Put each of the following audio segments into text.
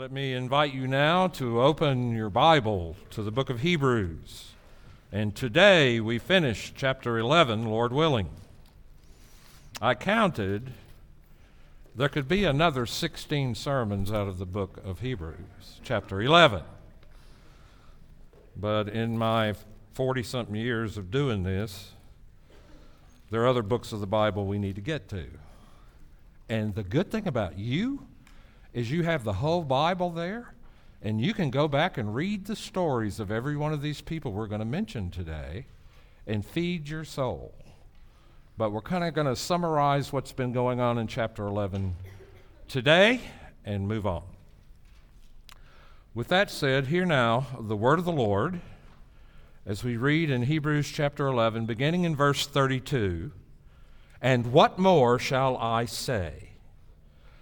Let me invite you now to open your Bible to the book of Hebrews. And today we finish chapter 11, Lord willing. I counted, there could be another 16 sermons out of the book of Hebrews, chapter 11. But in my 40 something years of doing this, there are other books of the Bible we need to get to. And the good thing about you is you have the whole Bible there, and you can go back and read the stories of every one of these people we're going to mention today and feed your soul. But we're kind of going to summarize what's been going on in chapter 11 today and move on. With that said, hear now the word of the Lord as we read in Hebrews chapter 11, beginning in verse 32. And what more shall I say?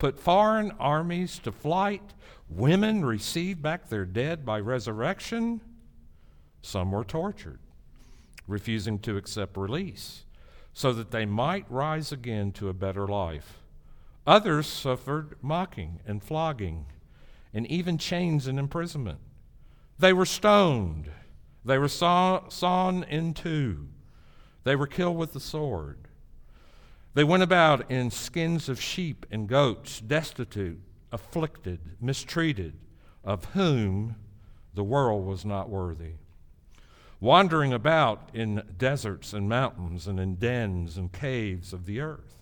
put foreign armies to flight. Women received back their dead by resurrection. Some were tortured, refusing to accept release so that they might rise again to a better life. Others suffered mocking and flogging and even chains and imprisonment. They were stoned. They were saw, sawn in two. They were killed with the sword. They went about in skins of sheep and goats, destitute, afflicted, mistreated, of whom the world was not worthy. Wandering about in deserts and mountains and in dens and caves of the earth.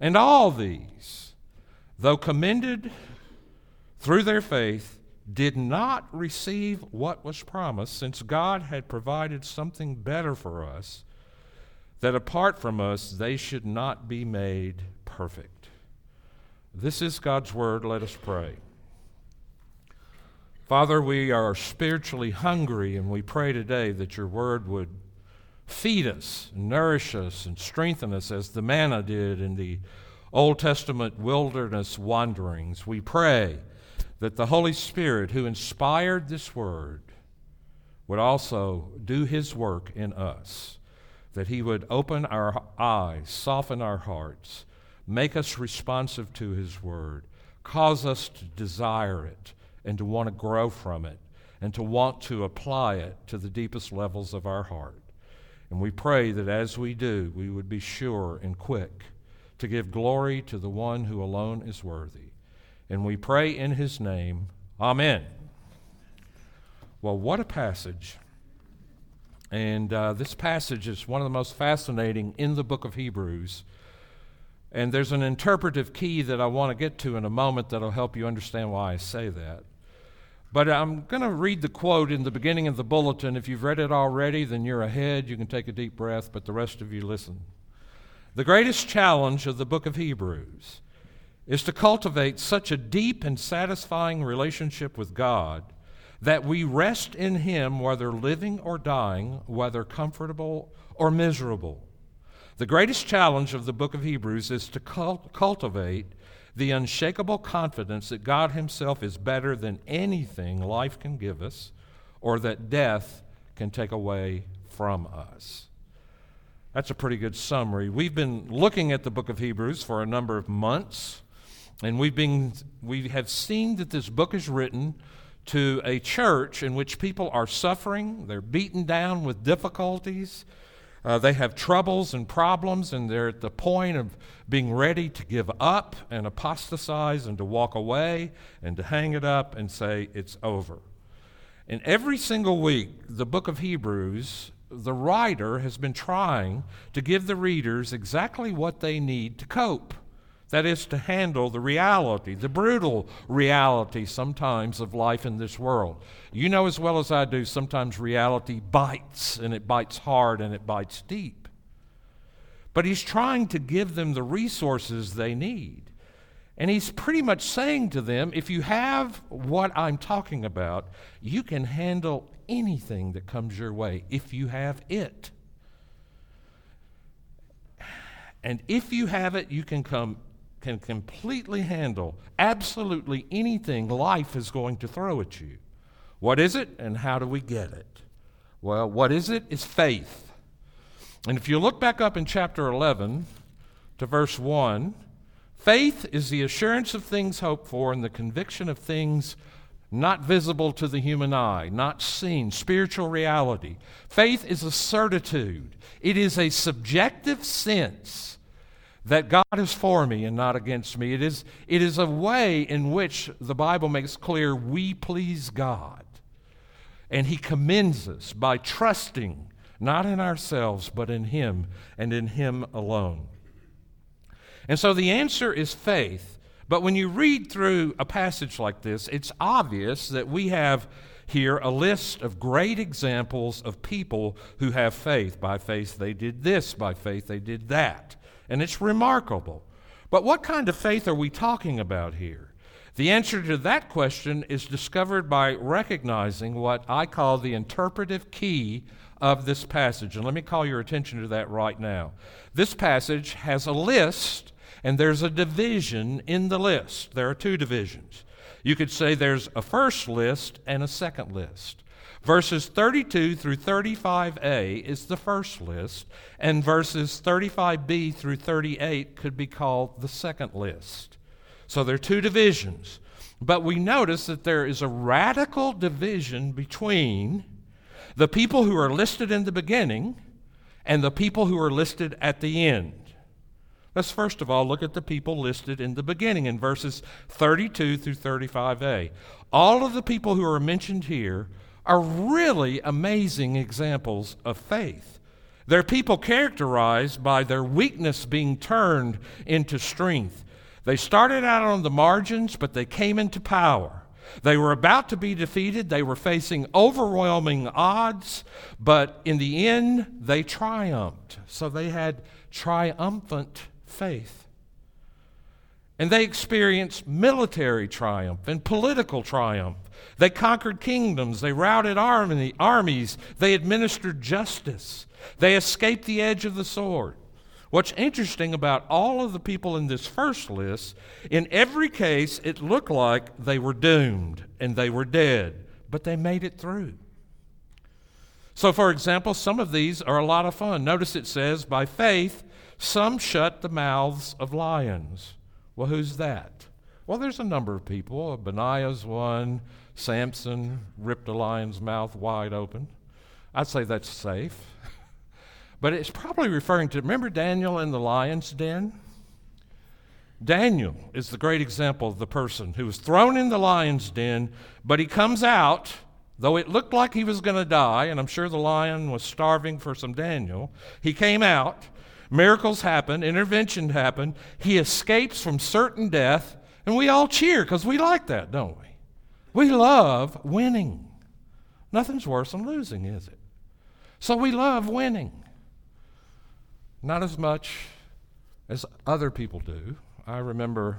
And all these, though commended through their faith, did not receive what was promised, since God had provided something better for us that apart from us, they should not be made perfect. This is God's word. Let us pray. Father, we are spiritually hungry, and we pray today that your word would feed us, nourish us, and strengthen us as the manna did in the Old Testament wilderness wanderings. We pray that the Holy Spirit, who inspired this word, would also do his work in us that He would open our eyes, soften our hearts, make us responsive to His Word, cause us to desire it and to want to grow from it and to want to apply it to the deepest levels of our heart. And we pray that as we do, we would be sure and quick to give glory to the one who alone is worthy. And we pray in his name. Amen. Well, what a passage. And uh, this passage is one of the most fascinating in the book of Hebrews. And there's an interpretive key that I want to get to in a moment that'll help you understand why I say that. But I'm going to read the quote in the beginning of the bulletin. If you've read it already, then you're ahead. You can take a deep breath, but the rest of you listen. The greatest challenge of the book of Hebrews is to cultivate such a deep and satisfying relationship with God that we rest in Him whether living or dying, whether comfortable or miserable. The greatest challenge of the book of Hebrews is to cult- cultivate the unshakable confidence that God Himself is better than anything life can give us or that death can take away from us. That's a pretty good summary. We've been looking at the book of Hebrews for a number of months, and we've been, we have seen that this book is written to a church in which people are suffering, they're beaten down with difficulties, uh, they have troubles and problems, and they're at the point of being ready to give up and apostatize and to walk away and to hang it up and say, It's over. And every single week, the book of Hebrews, the writer has been trying to give the readers exactly what they need to cope. That is to handle the reality, the brutal reality sometimes of life in this world. You know as well as I do, sometimes reality bites, and it bites hard and it bites deep. But he's trying to give them the resources they need. And he's pretty much saying to them if you have what I'm talking about, you can handle anything that comes your way if you have it. And if you have it, you can come can completely handle absolutely anything life is going to throw at you. What is it and how do we get it? Well, what is it? Is faith. And if you look back up in chapter 11 to verse 1, faith is the assurance of things hoped for and the conviction of things not visible to the human eye, not seen, spiritual reality. Faith is a certitude, it is a subjective sense that God is for me and not against me. It is, it is a way in which the Bible makes clear we please God. And He commends us by trusting not in ourselves, but in Him and in Him alone. And so the answer is faith. But when you read through a passage like this, it's obvious that we have here a list of great examples of people who have faith. By faith, they did this, by faith, they did that and it's remarkable. But what kind of faith are we talking about here? The answer to that question is discovered by recognizing what I call the interpretive key of this passage. And let me call your attention to that right now. This passage has a list, and there's a division in the list. There are two divisions. You could say there's a first list and a second list. Verses 32 through 35a is the first list, and verses 35b through 38 could be called the second list. So there are two divisions. But we notice that there is a radical division between the people who are listed in the beginning and the people who are listed at the end. Let's first of all look at the people listed in the beginning in verses 32 through 35a. All of the people who are mentioned here are really amazing examples of faith. They're people characterized by their weakness being turned into strength. They started out on the margins, but they came into power. They were about to be defeated. They were facing overwhelming odds, but in the end, they triumphed. So they had triumphant faith. And they experienced military triumph and political triumph. They conquered kingdoms. They routed army, armies. They administered justice. They escaped the edge of the sword. What's interesting about all of the people in this first list, in every case, it looked like they were doomed and they were dead, but they made it through. So, for example, some of these are a lot of fun. Notice it says, by faith, some shut the mouths of lions. Well, who's that? Well, there's a number of people. Benaiah's one, Samson ripped a lion's mouth wide open. I'd say that's safe. but it's probably referring to remember Daniel in the lion's den? Daniel is the great example of the person who was thrown in the lion's den, but he comes out, though it looked like he was going to die, and I'm sure the lion was starving for some Daniel. He came out, miracles happened, intervention happened, he escapes from certain death, and we all cheer because we like that, don't we? We love winning. Nothing's worse than losing, is it? So we love winning. Not as much as other people do. I remember,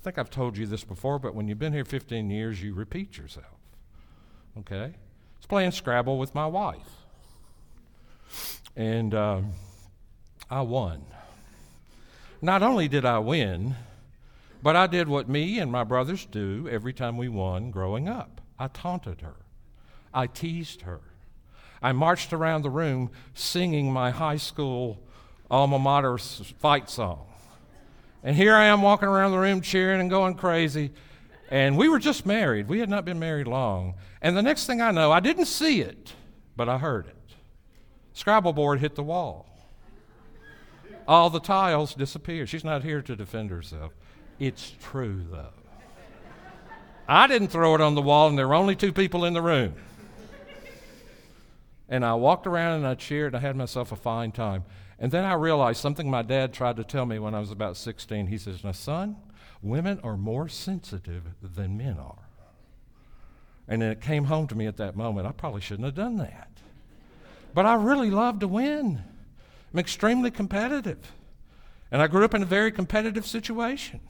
I think I've told you this before, but when you've been here 15 years, you repeat yourself. Okay? I was playing Scrabble with my wife. And um, I won. Not only did I win, but I did what me and my brothers do every time we won growing up I taunted her, I teased her. I marched around the room singing my high school alma mater fight song. And here I am walking around the room cheering and going crazy. And we were just married. We had not been married long. And the next thing I know, I didn't see it, but I heard it. Scrabble board hit the wall. All the tiles disappeared. She's not here to defend herself. It's true, though. I didn't throw it on the wall, and there were only two people in the room. And I walked around and I cheered. And I had myself a fine time. And then I realized something my dad tried to tell me when I was about 16. He says, Now, son, women are more sensitive than men are. And then it came home to me at that moment. I probably shouldn't have done that. But I really love to win. I'm extremely competitive. And I grew up in a very competitive situation.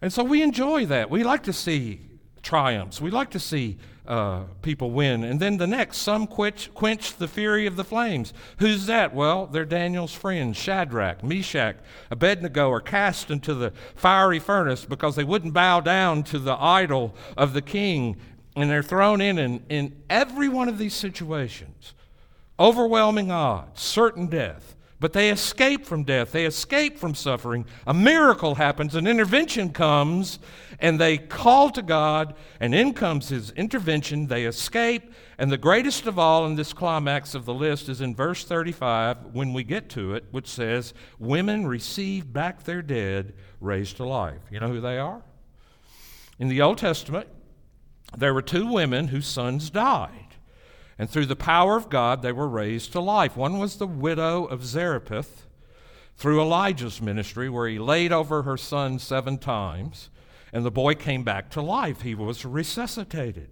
And so we enjoy that. We like to see triumphs. We like to see uh, people win. And then the next, some quench, quench the fury of the flames. Who's that? Well, they're Daniel's friends, Shadrach, Meshach, Abednego, are cast into the fiery furnace because they wouldn't bow down to the idol of the king. And they're thrown in, in, in every one of these situations. Overwhelming odds, certain death. But they escape from death, they escape from suffering. A miracle happens, an intervention comes, and they call to God, and in comes his intervention. They escape, and the greatest of all in this climax of the list is in verse 35 when we get to it, which says, Women receive back their dead raised to life. You know who they are? In the Old Testament, there were two women whose sons died. And through the power of God, they were raised to life. One was the widow of Zarephath through Elijah's ministry, where he laid over her son seven times, and the boy came back to life. He was resuscitated.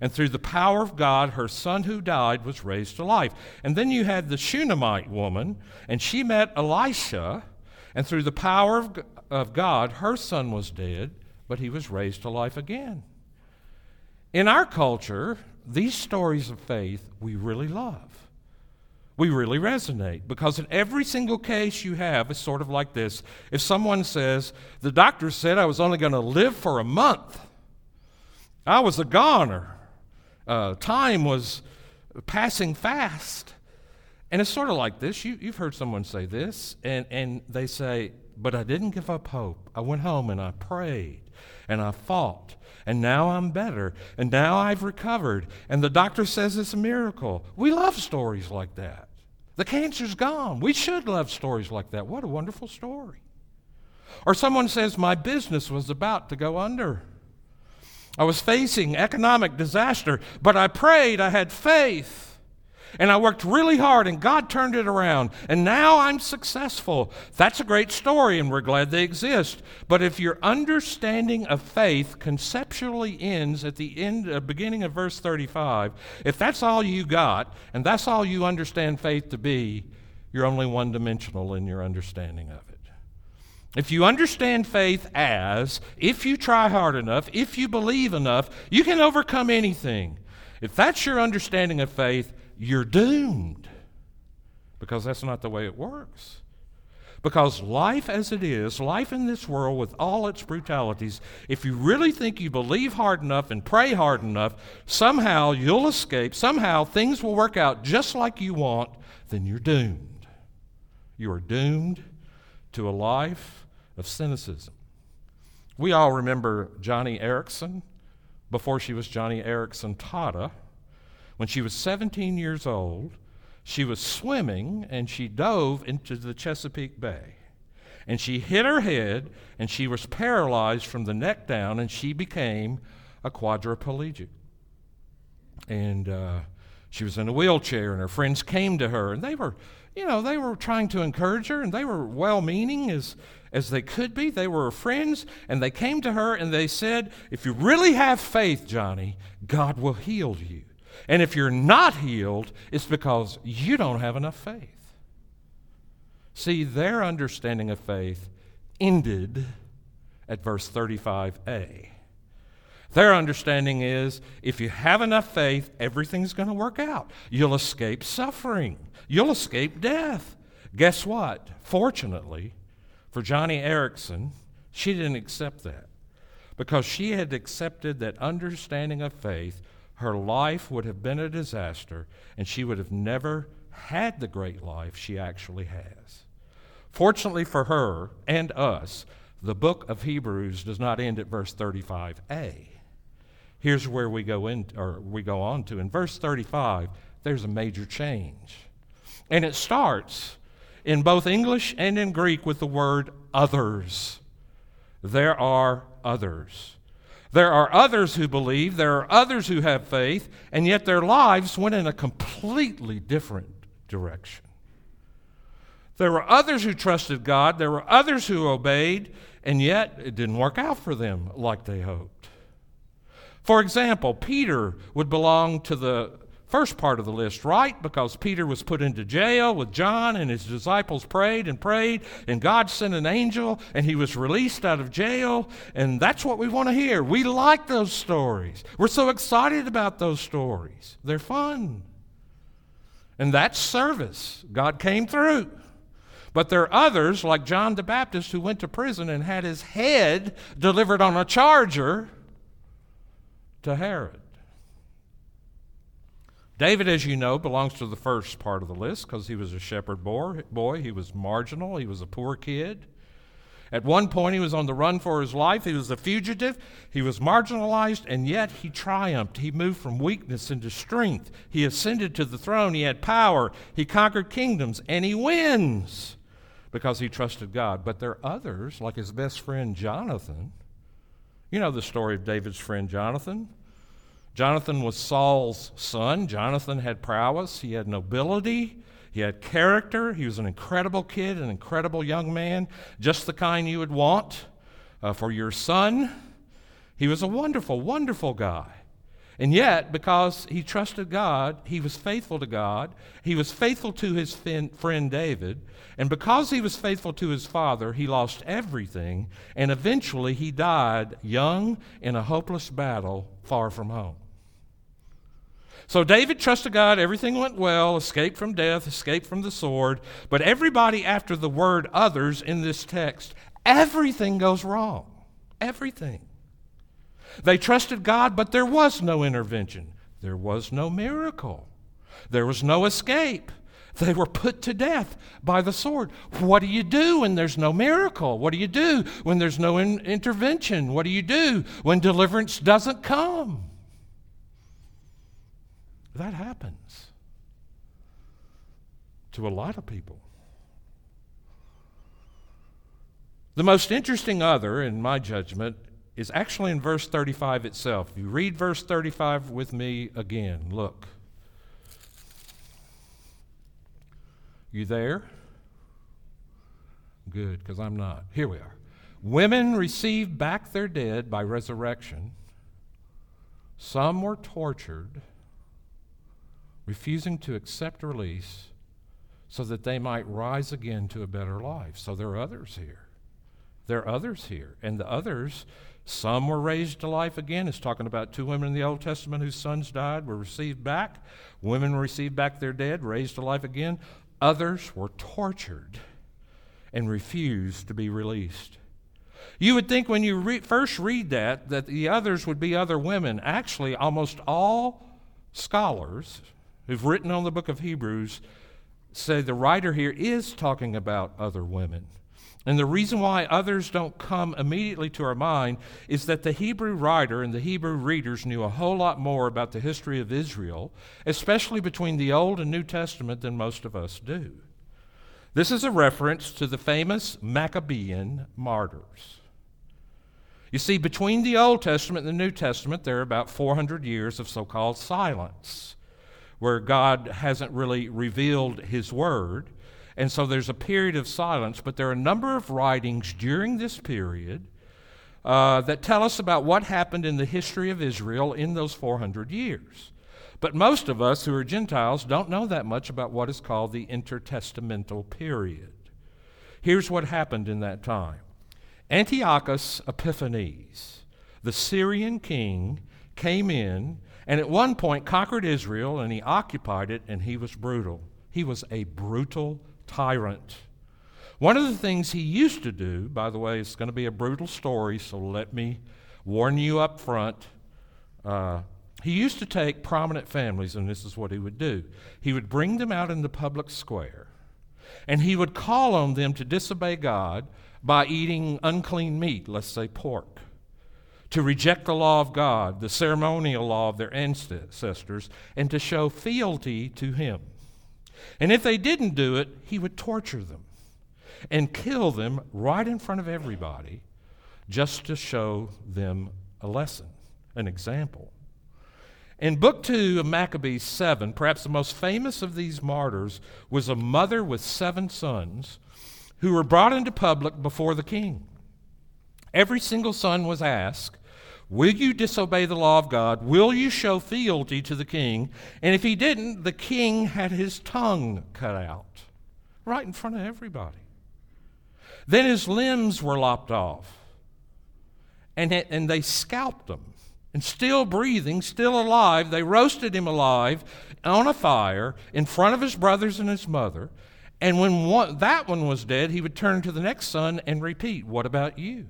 And through the power of God, her son who died was raised to life. And then you had the Shunammite woman, and she met Elisha, and through the power of, of God, her son was dead, but he was raised to life again. In our culture, these stories of faith we really love. We really resonate because in every single case you have, it's sort of like this. If someone says, The doctor said I was only going to live for a month, I was a goner, uh, time was passing fast. And it's sort of like this. You, you've heard someone say this, and, and they say, But I didn't give up hope. I went home and I prayed and I fought and now I'm better, and now I've recovered, and the doctor says it's a miracle. We love stories like that. The cancer's gone. We should love stories like that. What a wonderful story. Or someone says, My business was about to go under. I was facing economic disaster, but I prayed, I had faith. And I worked really hard, and God turned it around. And now I'm successful. That's a great story, and we're glad they exist. But if your understanding of faith conceptually ends at the end, uh, beginning of verse 35, if that's all you got, and that's all you understand faith to be, you're only one dimensional in your understanding of it. If you understand faith as, if you try hard enough, if you believe enough, you can overcome anything. If that's your understanding of faith, you're doomed. Because that's not the way it works. Because life as it is, life in this world with all its brutalities, if you really think you believe hard enough and pray hard enough, somehow you'll escape, somehow things will work out just like you want, then you're doomed. You are doomed to a life of cynicism. We all remember Joni Eareckson before she was Joni Eareckson Tada. When she was 17 years old, she was swimming and she dove into the Chesapeake Bay. And she hit her head and she was paralyzed from the neck down and she became a quadriplegic. And uh, she was in a wheelchair and her friends came to her and they were, you know, they were trying to encourage her and they were well meaning as, as they could be. They were her friends and they came to her and they said, If you really have faith, Joni, God will heal you. And if you're not healed, it's because you don't have enough faith. See, their understanding of faith ended at verse 35a. Their understanding is if you have enough faith, everything's going to work out. You'll escape suffering, you'll escape death. Guess what? Fortunately, for Joni Eareckson, she didn't accept that because she had accepted that understanding of faith her life would have been a disaster, and she would have never had the great life she actually has. Fortunately for her and us, the book of Hebrews does not end at verse 35a. Here's where we go in or we go on to in verse 35, there's a major change. And it starts in both English and in Greek with the word others. There are others. There are others who believe, there are others who have faith, and yet their lives went in a completely different direction. There were others who trusted God, there were others who obeyed, and yet it didn't work out for them like they hoped. For example, Peter would belong to the first part of the list right because Peter was put into jail with John and his disciples prayed and prayed and God sent an angel and he was released out of jail and that's what we want to hear. We like those stories. We're so excited about those stories. They're fun. And that's service. God came through. But there are others, like John the Baptist, who went to prison and had his head delivered on a charger to Herod. David, as you know, belongs to the first part of the list because he was a shepherd boy. He was marginal. He was a poor kid. At one point, he was on the run for his life. He was a fugitive. He was marginalized, and yet he triumphed. He moved from weakness into strength. He ascended to the throne. He had power. He conquered kingdoms, and he wins because he trusted God. But there are others, like his best friend Jonathan. You know the story of David's friend Jonathan. Jonathan was Saul's son. Jonathan had prowess, he had nobility, he had character. He was an incredible kid, an incredible young man, just the kind you would want uh, for your son. He was a wonderful, wonderful guy. And yet, because he trusted God, he was faithful to God. He was faithful to his fin- friend David. And because he was faithful to his father, he lost everything. And eventually, he died young in a hopeless battle far from home. So David trusted God, everything went well, escaped from death, escaped from the sword. But everybody after the word others in this text, everything goes wrong. Everything. They trusted God, but there was no intervention. There was no miracle. There was no escape. They were put to death by the sword. What do you do when there's no miracle? What do you do when there's no in- intervention? What do you do when deliverance doesn't come? That happens to a lot of people. The most interesting other, in my judgment, is actually in verse 35 itself. If you read verse 35 with me again, look. You there? Good, because I'm not. Here we are. Women received back their dead by resurrection. Some were tortured refusing to accept release so that they might rise again to a better life. So there are others here. There are others here. And the others, some were raised to life again. It's talking about two women in the Old Testament whose sons died, were received back. Women received back their dead, raised to life again. Others were tortured and refused to be released. You would think when you re- first read that, that the others would be other women. Actually, almost all scholars, who've written on the book of Hebrews say the writer here is talking about other women. And the reason why others don't come immediately to our mind is that the Hebrew writer and the Hebrew readers knew a whole lot more about the history of Israel, especially between the Old and New Testament, than most of us do. This is a reference to the famous Maccabean martyrs. You see, between the Old Testament and the New Testament, there are about 400 years of so called silence where God hasn't really revealed His Word. And so there's a period of silence, but there are a number of writings during this period uh, that tell us about what happened in the history of Israel in those 400 years. But most of us who are Gentiles don't know that much about what is called the intertestamental period. Here's what happened in that time Antiochus Epiphanes, the Syrian king, came in and at one point conquered Israel and he occupied it and he was brutal. He was a brutal tyrant. One of the things he used to do, by the way, it's going to be a brutal story, so let me warn you up front. Uh, he used to take prominent families, and this is what he would do. He would bring them out in the public square, and he would call on them to disobey God by eating unclean meat, let's say pork to reject the law of God, the ceremonial law of their ancestors, and to show fealty to Him. And if they didn't do it, He would torture them and kill them right in front of everybody just to show them a lesson, an example. In Book 2 of Maccabees 7, perhaps the most famous of these martyrs was a mother with seven sons who were brought into public before the king. Every single son was asked, Will you disobey the law of God? Will you show fealty to the king? And if he didn't, the king had his tongue cut out right in front of everybody. Then his limbs were lopped off, and, and they scalped him. And still breathing, still alive, they roasted him alive on a fire in front of his brothers and his mother. And when one, that one was dead, he would turn to the next son and repeat, What about you?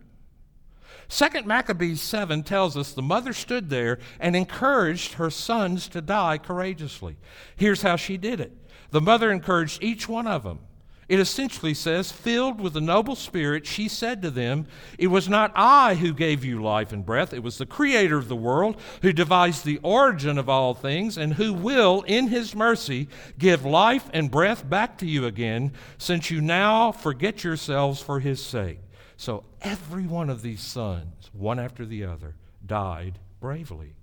Second Maccabees 7 tells us the mother stood there and encouraged her sons to die courageously. Here's how she did it the mother encouraged each one of them. It essentially says, filled with a noble spirit, she said to them, It was not I who gave you life and breath, it was the Creator of the world who devised the origin of all things, and who will, in His mercy, give life and breath back to you again, since you now forget yourselves for His sake. So every one of these sons, one after the other, died bravely.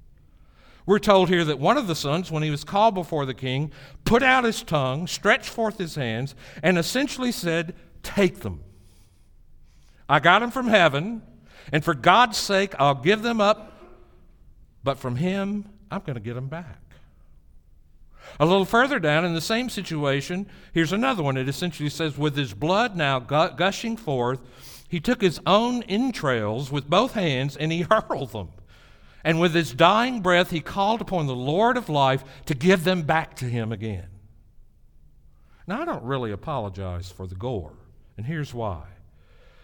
We're told here that one of the sons, when he was called before the king, put out his tongue, stretched forth his hands, and essentially said, Take them. I got them from heaven, and for God's sake, I'll give them up, but from him, I'm going to get them back. A little further down in the same situation, here's another one. It essentially says, With his blood now gushing forth, he took his own entrails with both hands and he hurled them. And with his dying breath, he called upon the Lord of life to give them back to him again. Now, I don't really apologize for the gore, and here's why.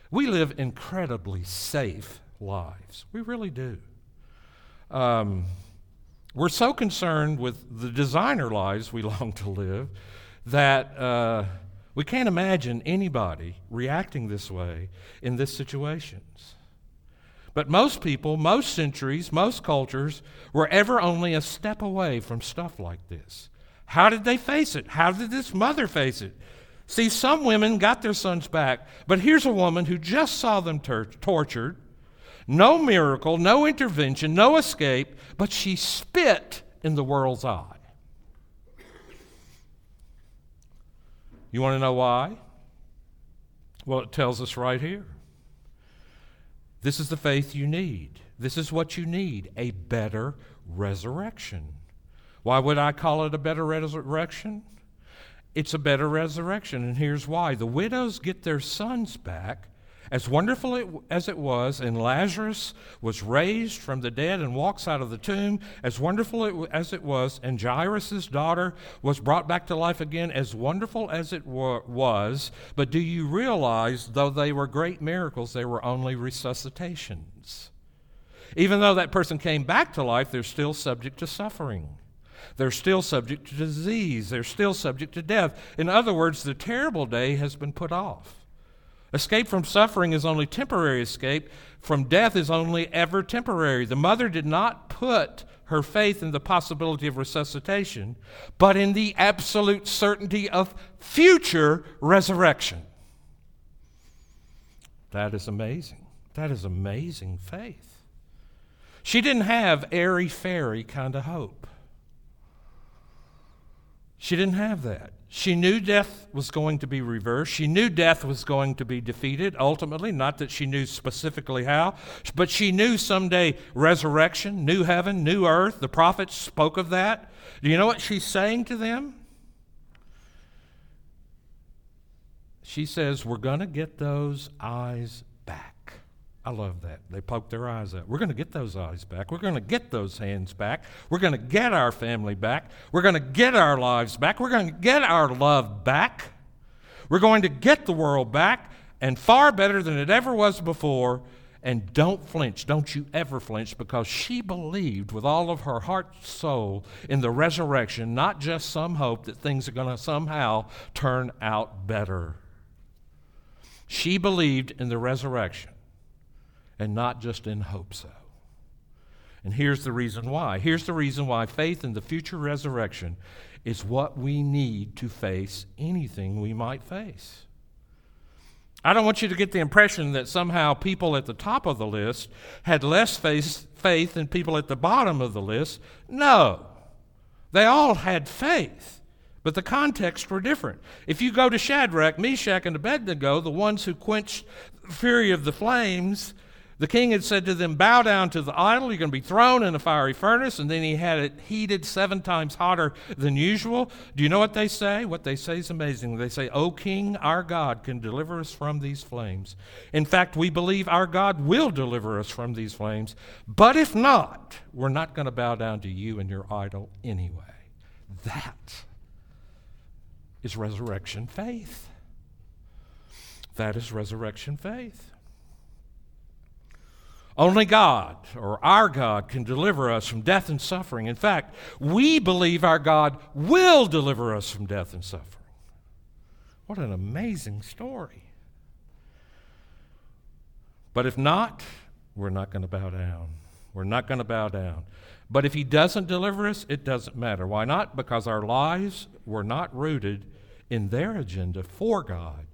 We live incredibly safe lives. We really do. Um, we're so concerned with the designer lives we long to live that. Uh, we can't imagine anybody reacting this way in this situations. But most people, most centuries, most cultures were ever only a step away from stuff like this. How did they face it? How did this mother face it? See, some women got their sons back, but here's a woman who just saw them tor- tortured. No miracle, no intervention, no escape, but she spit in the world's eye. You want to know why? Well, it tells us right here. This is the faith you need. This is what you need a better resurrection. Why would I call it a better resurrection? It's a better resurrection, and here's why. The widows get their sons back as wonderful as it was, and Lazarus was raised from the dead and walks out of the tomb, as wonderful as it was, and Jairus' daughter was brought back to life again, as wonderful as it was. But do you realize, though they were great miracles, they were only resuscitations? Even though that person came back to life, they're still subject to suffering. They're still subject to disease. They're still subject to death. In other words, the terrible day has been put off. Escape from suffering is only temporary escape. From death is only ever temporary. The mother did not put her faith in the possibility of resuscitation, but in the absolute certainty of future resurrection. That is amazing. That is amazing faith. She didn't have airy fairy kind of hope. She didn't have that. She knew death was going to be reversed. She knew death was going to be defeated ultimately, not that she knew specifically how, but she knew someday resurrection, new heaven, new earth. The prophets spoke of that. Do you know what she's saying to them? She says, We're going to get those eyes. I love that. They poke their eyes out. We're going to get those eyes back. We're going to get those hands back. We're going to get our family back. We're going to get our lives back. We're going to get our love back. We're going to get the world back and far better than it ever was before. And don't flinch. Don't you ever flinch because she believed with all of her heart soul in the resurrection, not just some hope that things are going to somehow turn out better. She believed in the resurrection and not just in hope so. And here's the reason why. Here's the reason why faith in the future resurrection is what we need to face anything we might face. I don't want you to get the impression that somehow people at the top of the list had less faith, than people at the bottom of the list. No. They all had faith, but the contexts were different. If you go to Shadrach, Meshach, and Abednego, the ones who quenched the fury of the flames, The king had said to them, Bow down to the idol, you're going to be thrown in a fiery furnace. And then he had it heated seven times hotter than usual. Do you know what they say? What they say is amazing. They say, O king, our God can deliver us from these flames. In fact, we believe our God will deliver us from these flames. But if not, we're not going to bow down to you and your idol anyway. That is resurrection faith. That is resurrection faith. Only God, or our God, can deliver us from death and suffering. In fact, we believe our God will deliver us from death and suffering. What an amazing story. But if not, we're not going to bow down. We're not going to bow down. But if He doesn't deliver us, it doesn't matter. Why not? Because our lives were not rooted in their agenda for God,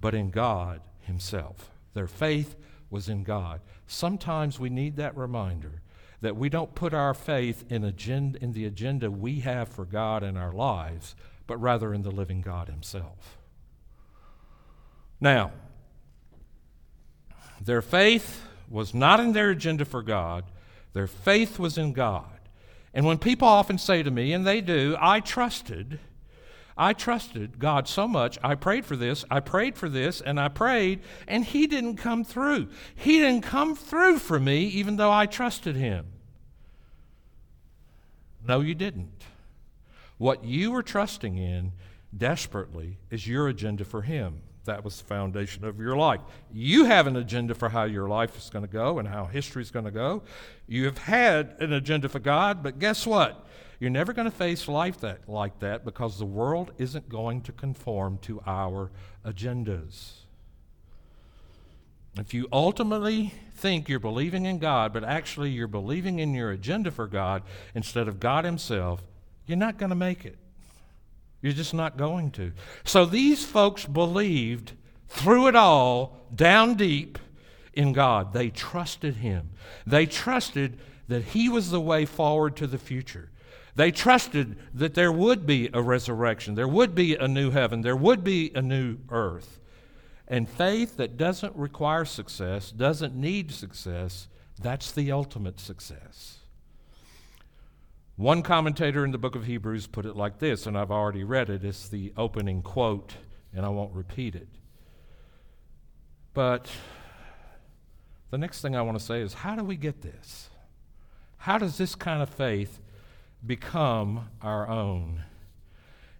but in God Himself. Their faith was in God. Sometimes we need that reminder that we don't put our faith in, agenda, in the agenda we have for God in our lives, but rather in the living God Himself. Now, their faith was not in their agenda for God, their faith was in God. And when people often say to me, and they do, I trusted, I trusted God so much. I prayed for this, I prayed for this, and I prayed, and He didn't come through. He didn't come through for me, even though I trusted Him. No, you didn't. What you were trusting in desperately is your agenda for Him. That was the foundation of your life. You have an agenda for how your life is going to go and how history is going to go. You have had an agenda for God, but guess what? You're never going to face life that, like that because the world isn't going to conform to our agendas. If you ultimately think you're believing in God, but actually you're believing in your agenda for God instead of God Himself, you're not going to make it. You're just not going to. So these folks believed through it all, down deep, in God. They trusted Him. They trusted that He was the way forward to the future. They trusted that there would be a resurrection, there would be a new heaven, there would be a new earth. And faith that doesn't require success, doesn't need success, that's the ultimate success. One commentator in the book of Hebrews put it like this, and I've already read it. It's the opening quote, and I won't repeat it. But the next thing I want to say is how do we get this? How does this kind of faith become our own.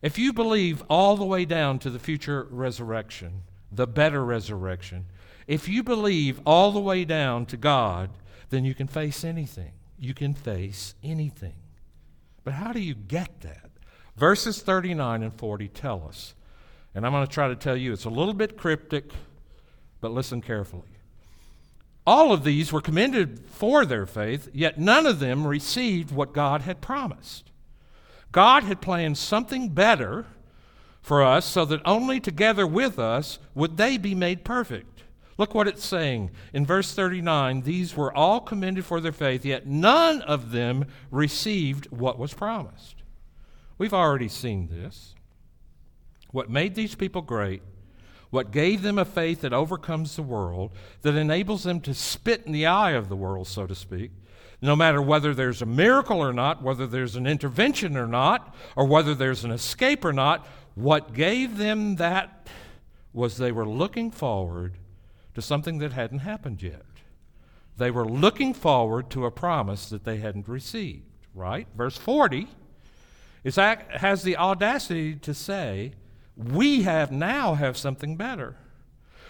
If you believe all the way down to the future resurrection, the better resurrection, if you believe all the way down to God, then you can face anything. You can face anything. But how do you get that? Verses 39 and 40 tell us. And I'm going to try to tell you, it's a little bit cryptic, but listen carefully. All of these were commended for their faith, yet none of them received what God had promised. God had planned something better for us so that only together with us would they be made perfect. Look what it's saying in verse 39 these were all commended for their faith, yet none of them received what was promised. We've already seen this. What made these people great what gave them a faith that overcomes the world, that enables them to spit in the eye of the world, so to speak, no matter whether there's a miracle or not, whether there's an intervention or not, or whether there's an escape or not, what gave them that was they were looking forward to something that hadn't happened yet. They were looking forward to a promise that they hadn't received, right? Verse 40 is, has the audacity to say, we have now have something better.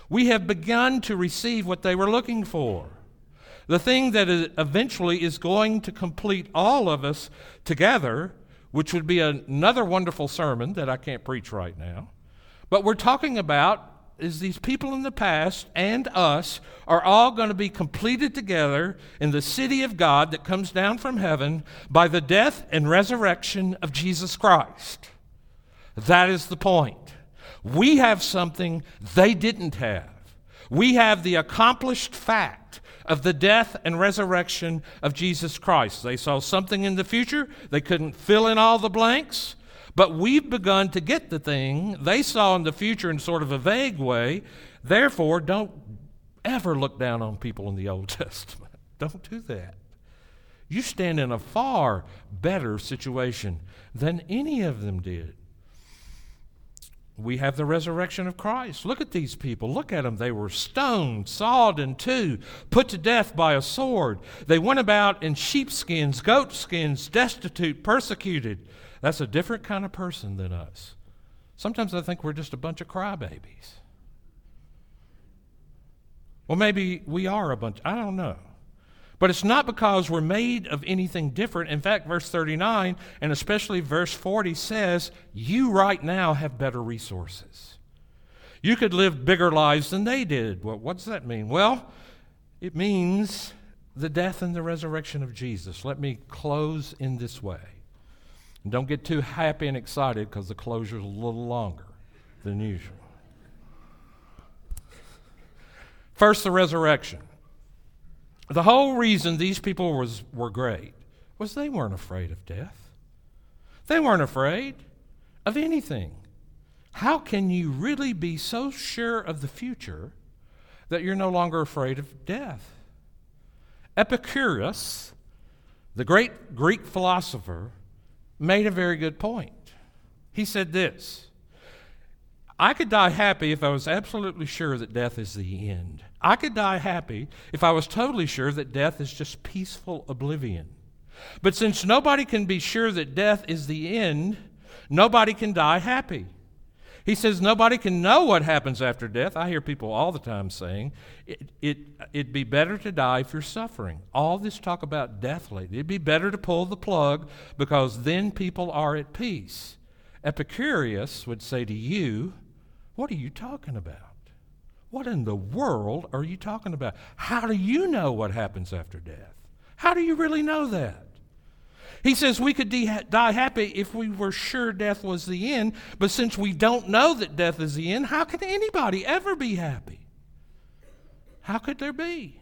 We have begun to receive what they were looking for. The thing that eventually is going to complete all of us together, which would be another wonderful sermon that I can't preach right now. But we're talking about is these people in the past and us are all going to be completed together in the city of God that comes down from heaven by the death and resurrection of Jesus Christ. That is the point. We have something they didn't have. We have the accomplished fact of the death and resurrection of Jesus Christ. They saw something in the future, they couldn't fill in all the blanks, but we've begun to get the thing they saw in the future in sort of a vague way. Therefore, don't ever look down on people in the Old Testament. Don't do that. You stand in a far better situation than any of them did. We have the resurrection of Christ. Look at these people. Look at them. They were stoned, sawed in two, put to death by a sword. They went about in sheepskins, goatskins, destitute, persecuted. That's a different kind of person than us. Sometimes I think we're just a bunch of crybabies. Well, maybe we are a bunch. I don't know. But it's not because we're made of anything different. In fact, verse 39 and especially verse 40 says, You right now have better resources. You could live bigger lives than they did. Well, what does that mean? Well, it means the death and the resurrection of Jesus. Let me close in this way. And don't get too happy and excited because the closure is a little longer than usual. First, the resurrection. The whole reason these people was, were great was they weren't afraid of death. They weren't afraid of anything. How can you really be so sure of the future that you're no longer afraid of death? Epicurus, the great Greek philosopher, made a very good point. He said this I could die happy if I was absolutely sure that death is the end. I could die happy if I was totally sure that death is just peaceful oblivion. But since nobody can be sure that death is the end, nobody can die happy. He says nobody can know what happens after death. I hear people all the time saying it, it, it'd be better to die if you're suffering. All this talk about death lately, it'd be better to pull the plug because then people are at peace. Epicurus would say to you, What are you talking about? What in the world are you talking about? How do you know what happens after death? How do you really know that? He says we could de- die happy if we were sure death was the end, but since we don't know that death is the end, how can anybody ever be happy? How could there be?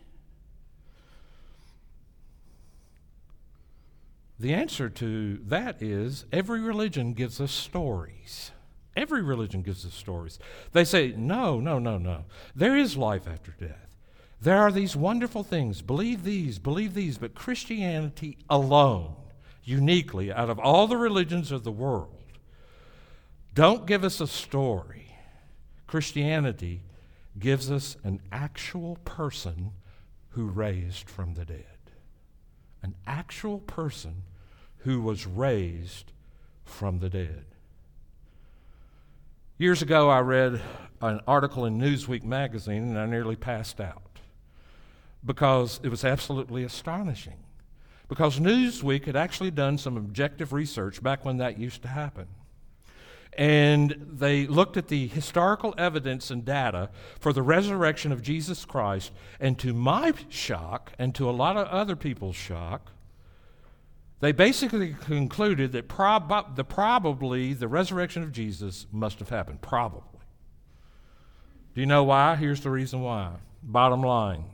The answer to that is every religion gives us stories. Every religion gives us stories. They say, no, no, no, no. There is life after death. There are these wonderful things. Believe these, believe these. But Christianity alone, uniquely, out of all the religions of the world, don't give us a story. Christianity gives us an actual person who raised from the dead. An actual person who was raised from the dead. Years ago, I read an article in Newsweek magazine and I nearly passed out because it was absolutely astonishing. Because Newsweek had actually done some objective research back when that used to happen. And they looked at the historical evidence and data for the resurrection of Jesus Christ. And to my shock, and to a lot of other people's shock, they basically concluded that prob- the probably the resurrection of Jesus must have happened. Probably. Do you know why? Here's the reason why. Bottom line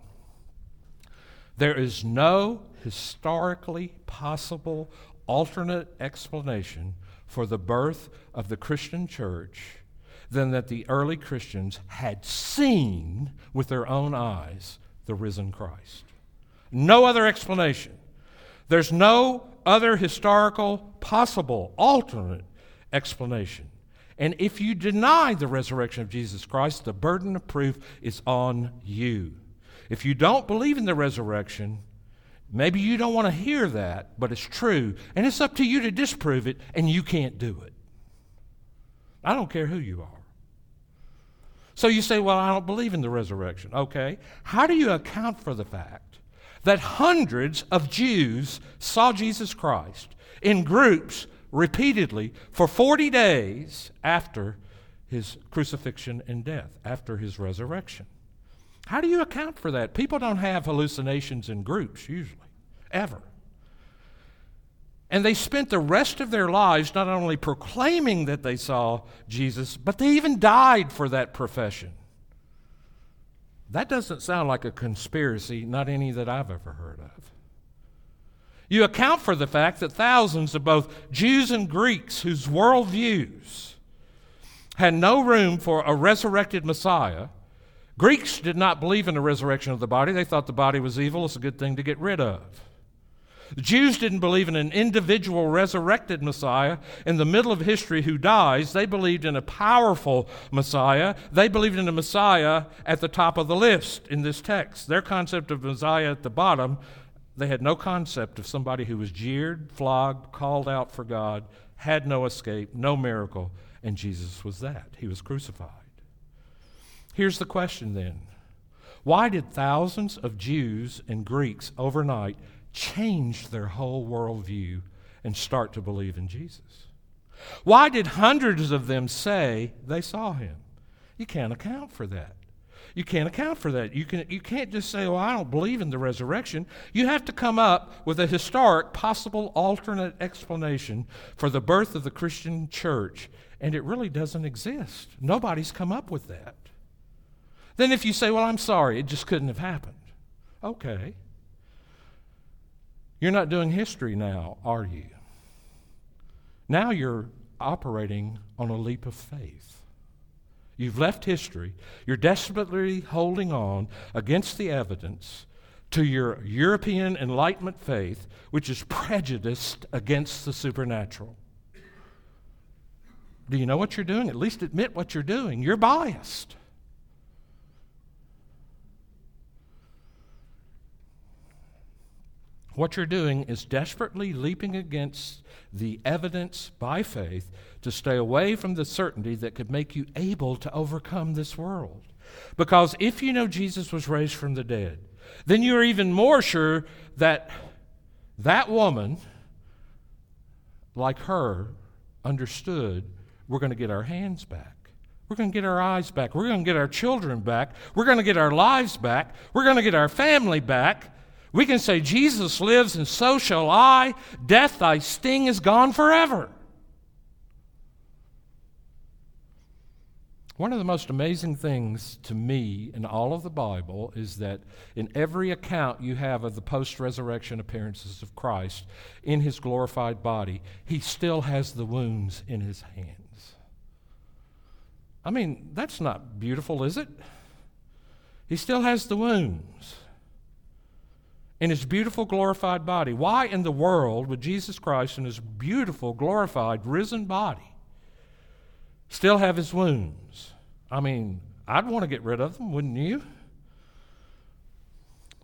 there is no historically possible alternate explanation for the birth of the Christian church than that the early Christians had seen with their own eyes the risen Christ. No other explanation. There's no other historical, possible, alternate explanation. And if you deny the resurrection of Jesus Christ, the burden of proof is on you. If you don't believe in the resurrection, maybe you don't want to hear that, but it's true. And it's up to you to disprove it, and you can't do it. I don't care who you are. So you say, Well, I don't believe in the resurrection. Okay. How do you account for the fact that hundreds of Jews saw Jesus Christ in groups repeatedly for 40 days after his crucifixion and death, after his resurrection. How do you account for that? People don't have hallucinations in groups usually, ever. And they spent the rest of their lives not only proclaiming that they saw Jesus, but they even died for that profession. That doesn't sound like a conspiracy, not any that I've ever heard of. You account for the fact that thousands of both Jews and Greeks whose worldviews had no room for a resurrected Messiah Greeks did not believe in the resurrection of the body. They thought the body was evil, it's a good thing to get rid of. The Jews didn't believe in an individual resurrected Messiah in the middle of history who dies. They believed in a powerful Messiah. They believed in a Messiah at the top of the list in this text. Their concept of Messiah at the bottom, they had no concept of somebody who was jeered, flogged, called out for God, had no escape, no miracle, and Jesus was that. He was crucified. Here's the question then Why did thousands of Jews and Greeks overnight change their whole worldview and start to believe in Jesus? Why did hundreds of them say they saw him? You can't account for that. You can't account for that. You, can, you can't just say, well, I don't believe in the resurrection. You have to come up with a historic, possible alternate explanation for the birth of the Christian church, and it really doesn't exist. Nobody's come up with that. Then, if you say, well, I'm sorry, it just couldn't have happened. Okay. You're not doing history now, are you? Now you're operating on a leap of faith. You've left history. You're desperately holding on against the evidence to your European Enlightenment faith, which is prejudiced against the supernatural. Do you know what you're doing? At least admit what you're doing. You're biased. What you're doing is desperately leaping against the evidence by faith to stay away from the certainty that could make you able to overcome this world. Because if you know Jesus was raised from the dead, then you're even more sure that that woman, like her, understood we're going to get our hands back. We're going to get our eyes back. We're going to get our children back. We're going to get our lives back. We're going to get our family back. We can say, Jesus lives, and so shall I. Death, thy sting is gone forever. One of the most amazing things to me in all of the Bible is that in every account you have of the post resurrection appearances of Christ in his glorified body, he still has the wounds in his hands. I mean, that's not beautiful, is it? He still has the wounds in his beautiful glorified body. Why in the world would Jesus Christ in his beautiful glorified risen body still have his wounds? I mean, I'd want to get rid of them, wouldn't you?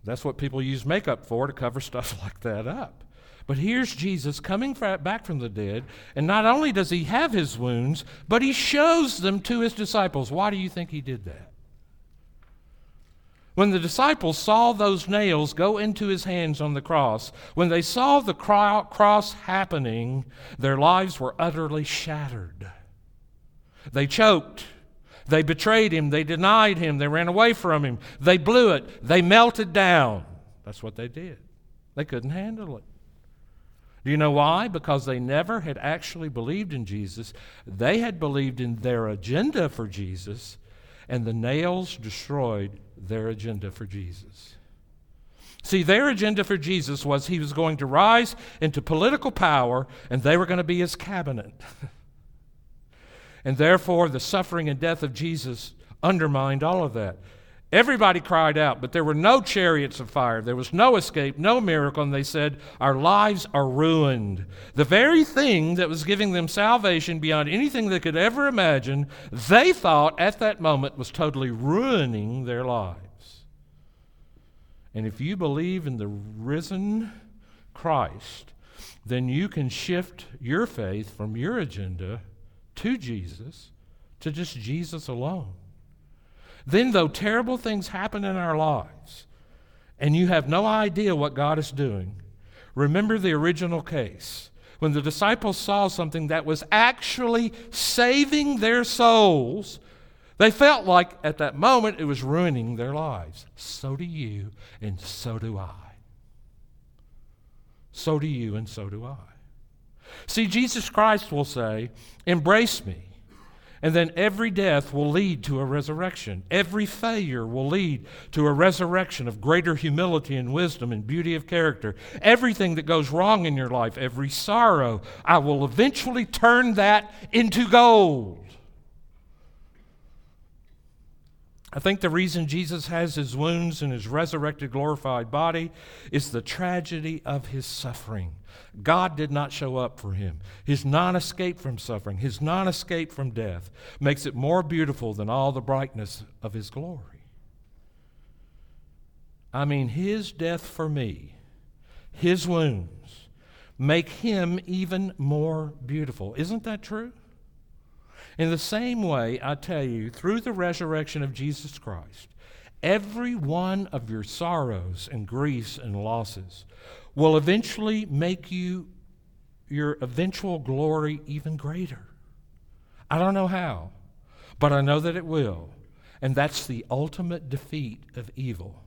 That's what people use makeup for to cover stuff like that up. But here's Jesus coming back from the dead, and not only does he have his wounds, but he shows them to his disciples. Why do you think he did that? When the disciples saw those nails go into his hands on the cross, when they saw the cross happening, their lives were utterly shattered. They choked. They betrayed him. They denied him. They ran away from him. They blew it. They melted down. That's what they did. They couldn't handle it. Do you know why? Because they never had actually believed in Jesus. They had believed in their agenda for Jesus, and the nails destroyed their agenda for Jesus. See, their agenda for Jesus was he was going to rise into political power and they were going to be his cabinet. and therefore, the suffering and death of Jesus undermined all of that. Everybody cried out, but there were no chariots of fire. There was no escape, no miracle, and they said, Our lives are ruined. The very thing that was giving them salvation beyond anything they could ever imagine, they thought at that moment was totally ruining their lives. And if you believe in the risen Christ, then you can shift your faith from your agenda to Jesus to just Jesus alone. Then, though terrible things happen in our lives and you have no idea what God is doing, remember the original case. When the disciples saw something that was actually saving their souls, they felt like at that moment it was ruining their lives. So do you, and so do I. So do you, and so do I. See, Jesus Christ will say, Embrace me. And then every death will lead to a resurrection. Every failure will lead to a resurrection of greater humility and wisdom and beauty of character. Everything that goes wrong in your life, every sorrow, I will eventually turn that into gold. I think the reason Jesus has his wounds and his resurrected, glorified body is the tragedy of his suffering. God did not show up for him. His non escape from suffering, his non escape from death, makes it more beautiful than all the brightness of his glory. I mean, his death for me, his wounds, make him even more beautiful. Isn't that true? In the same way, I tell you, through the resurrection of Jesus Christ, every one of your sorrows and griefs and losses will eventually make you your eventual glory even greater. I don't know how, but I know that it will. And that's the ultimate defeat of evil.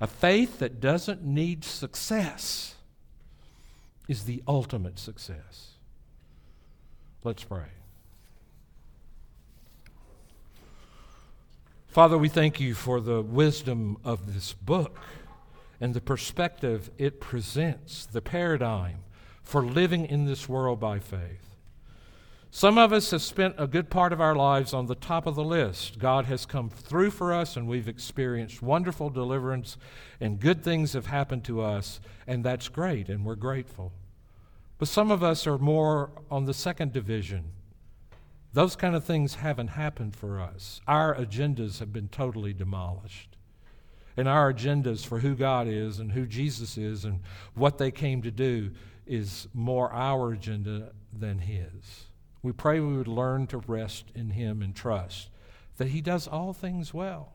A faith that doesn't need success is the ultimate success. Let's pray. Father, we thank you for the wisdom of this book and the perspective it presents, the paradigm for living in this world by faith. Some of us have spent a good part of our lives on the top of the list. God has come through for us, and we've experienced wonderful deliverance, and good things have happened to us, and that's great, and we're grateful. But some of us are more on the second division those kind of things haven't happened for us. Our agendas have been totally demolished. And our agendas for who God is and who Jesus is and what they came to do is more our agenda than His. We pray we would learn to rest in Him and trust that He does all things well.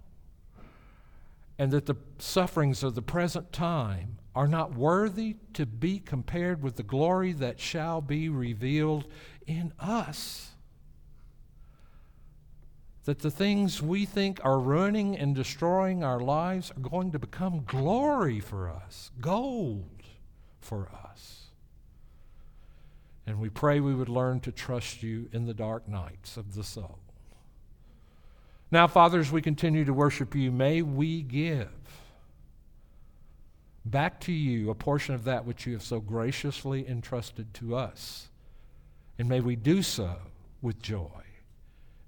And that the sufferings of the present time are not worthy to be compared with the glory that shall be revealed in us that the things we think are ruining and destroying our lives are going to become glory for us, gold for us. And we pray we would learn to trust you in the dark nights of the soul. Now, Father, as we continue to worship you, may we give back to you a portion of that which you have so graciously entrusted to us. And may we do so with joy.